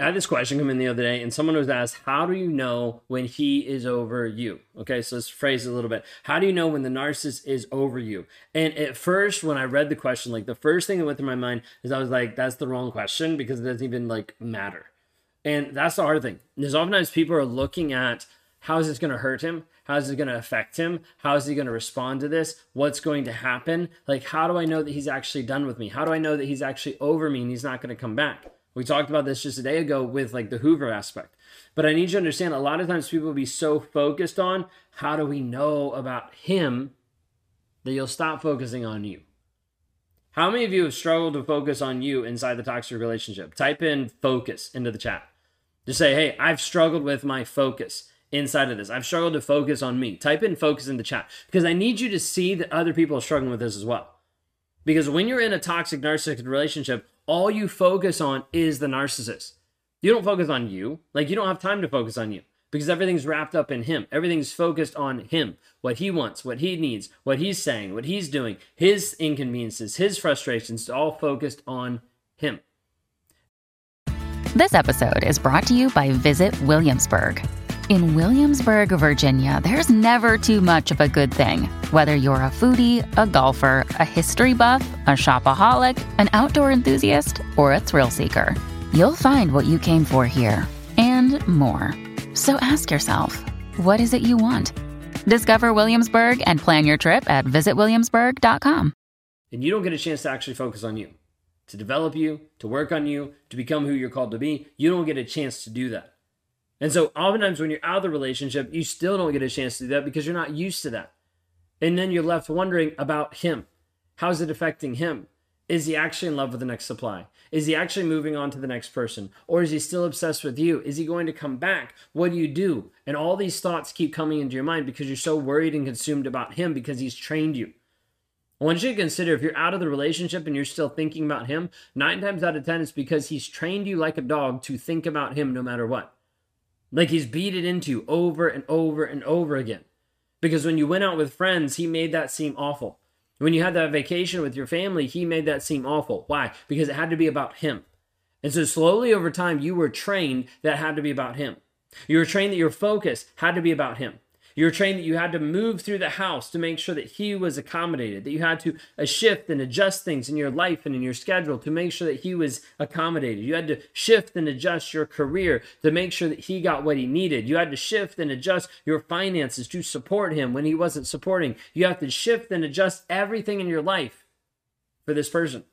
I had this question come in the other day, and someone was asked, How do you know when he is over you? Okay, so let's phrase it a little bit. How do you know when the narcissist is over you? And at first, when I read the question, like the first thing that went through my mind is I was like, That's the wrong question because it doesn't even like matter. And that's the hard thing. There's oftentimes people are looking at how is this going to hurt him? How is it going to affect him? How is he going to respond to this? What's going to happen? Like, how do I know that he's actually done with me? How do I know that he's actually over me and he's not going to come back? We talked about this just a day ago with like the Hoover aspect. But I need you to understand a lot of times people will be so focused on how do we know about him that you'll stop focusing on you. How many of you have struggled to focus on you inside the toxic relationship? Type in focus into the chat. Just say, hey, I've struggled with my focus inside of this. I've struggled to focus on me. Type in focus in the chat because I need you to see that other people are struggling with this as well. Because when you're in a toxic narcissistic relationship, all you focus on is the narcissist. You don't focus on you. Like you don't have time to focus on you because everything's wrapped up in him. Everything's focused on him, what he wants, what he needs, what he's saying, what he's doing, his inconveniences, his frustrations, all focused on him. This episode is brought to you by Visit Williamsburg. In Williamsburg, Virginia, there's never too much of a good thing. Whether you're a foodie, a golfer, a history buff, a shopaholic, an outdoor enthusiast, or a thrill seeker, you'll find what you came for here and more. So ask yourself, what is it you want? Discover Williamsburg and plan your trip at visitwilliamsburg.com. And you don't get a chance to actually focus on you, to develop you, to work on you, to become who you're called to be. You don't get a chance to do that. And so, oftentimes, when you're out of the relationship, you still don't get a chance to do that because you're not used to that. And then you're left wondering about him. How's it affecting him? Is he actually in love with the next supply? Is he actually moving on to the next person? Or is he still obsessed with you? Is he going to come back? What do you do? And all these thoughts keep coming into your mind because you're so worried and consumed about him because he's trained you. I want you to consider if you're out of the relationship and you're still thinking about him, nine times out of 10, it's because he's trained you like a dog to think about him no matter what. Like he's beat it into over and over and over again. Because when you went out with friends, he made that seem awful. When you had that vacation with your family, he made that seem awful. Why? Because it had to be about him. And so slowly over time, you were trained that had to be about him. You were trained that your focus had to be about him. You were trained that you had to move through the house to make sure that he was accommodated, that you had to uh, shift and adjust things in your life and in your schedule to make sure that he was accommodated. You had to shift and adjust your career to make sure that he got what he needed. You had to shift and adjust your finances to support him when he wasn't supporting. You have to shift and adjust everything in your life for this person.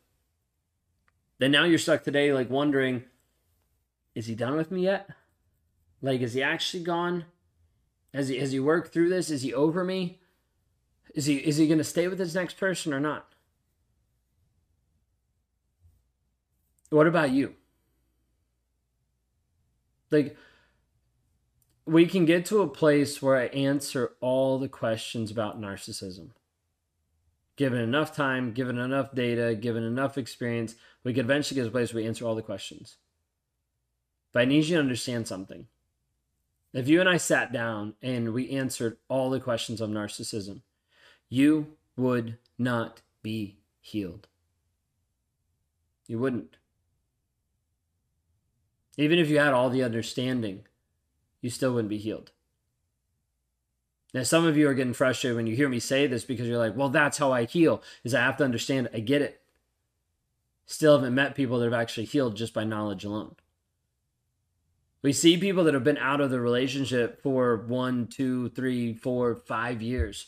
Then now you're stuck today, like wondering, is he done with me yet? Like, is he actually gone? Has he has he worked through this? Is he over me? Is he is he going to stay with his next person or not? What about you? Like we can get to a place where I answer all the questions about narcissism. Given enough time, given enough data, given enough experience, we could eventually get to a place where we answer all the questions. But I need you to understand something. If you and I sat down and we answered all the questions of narcissism, you would not be healed. You wouldn't. Even if you had all the understanding, you still wouldn't be healed. Now, some of you are getting frustrated when you hear me say this because you're like, well, that's how I heal, is I have to understand, I get it. Still haven't met people that have actually healed just by knowledge alone. We see people that have been out of the relationship for one, two, three, four, five years.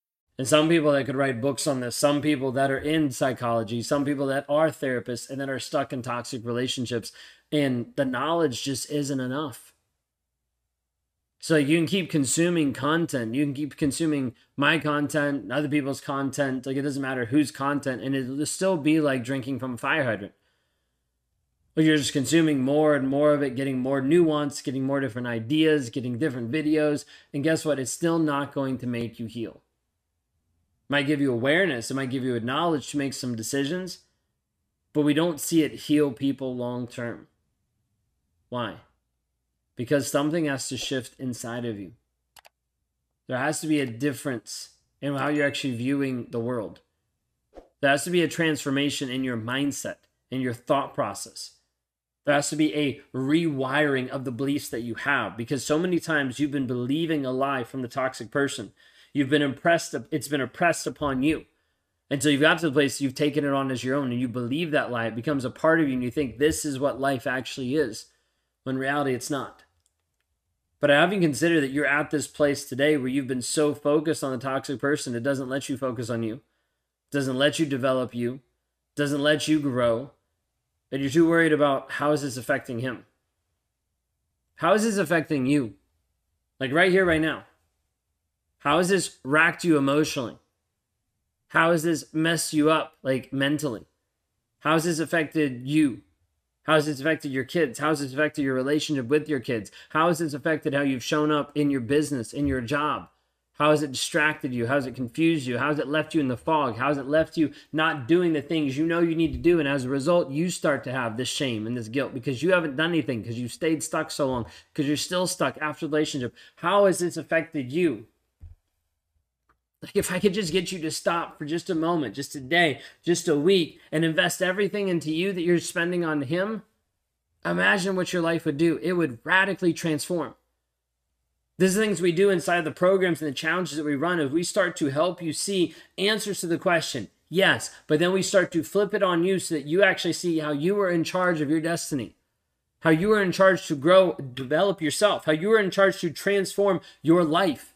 And some people that could write books on this, some people that are in psychology, some people that are therapists and that are stuck in toxic relationships, and the knowledge just isn't enough. So you can keep consuming content. You can keep consuming my content, other people's content. Like it doesn't matter whose content, and it'll still be like drinking from a fire hydrant. Or you're just consuming more and more of it, getting more nuance, getting more different ideas, getting different videos. And guess what? It's still not going to make you heal. Might give you awareness, it might give you a knowledge to make some decisions, but we don't see it heal people long term. Why? Because something has to shift inside of you. There has to be a difference in how you're actually viewing the world. There has to be a transformation in your mindset, in your thought process. There has to be a rewiring of the beliefs that you have because so many times you've been believing a lie from the toxic person. You've been impressed, it's been impressed upon you. And so you've got to the place you've taken it on as your own and you believe that lie. It becomes a part of you and you think this is what life actually is. When reality, it's not. But having considered that you're at this place today where you've been so focused on the toxic person, it doesn't let you focus on you, doesn't let you develop you, doesn't let you grow, that you're too worried about how is this affecting him? How is this affecting you? Like right here, right now. How has this racked you emotionally? How has this messed you up, like mentally? How has this affected you? How has this affected your kids? How has this affected your relationship with your kids? How has this affected how you've shown up in your business, in your job? How has it distracted you? How has it confused you? How has it left you in the fog? How has it left you not doing the things you know you need to do? And as a result, you start to have this shame and this guilt because you haven't done anything, because you've stayed stuck so long, because you're still stuck after the relationship. How has this affected you? Like, if I could just get you to stop for just a moment, just a day, just a week, and invest everything into you that you're spending on Him, imagine what your life would do. It would radically transform. These things we do inside the programs and the challenges that we run If we start to help you see answers to the question, yes, but then we start to flip it on you so that you actually see how you are in charge of your destiny, how you are in charge to grow, develop yourself, how you are in charge to transform your life.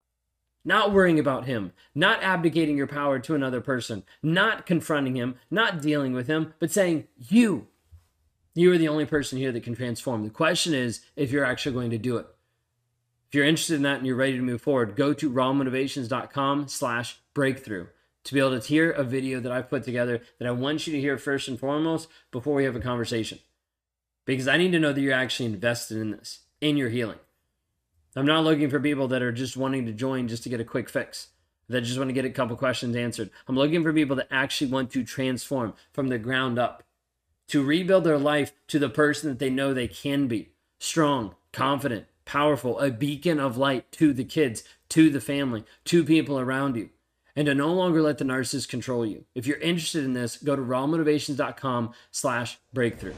Not worrying about him, not abdicating your power to another person, not confronting him, not dealing with him, but saying, you, you are the only person here that can transform. The question is if you're actually going to do it. If you're interested in that and you're ready to move forward, go to rawmotivations.com slash breakthrough to be able to hear a video that I've put together that I want you to hear first and foremost before we have a conversation. Because I need to know that you're actually invested in this, in your healing. I'm not looking for people that are just wanting to join just to get a quick fix, that just want to get a couple questions answered. I'm looking for people that actually want to transform from the ground up to rebuild their life to the person that they know they can be strong, confident, powerful, a beacon of light to the kids, to the family, to people around you, and to no longer let the narcissist control you. If you're interested in this, go to rawmotivations.com slash breakthrough.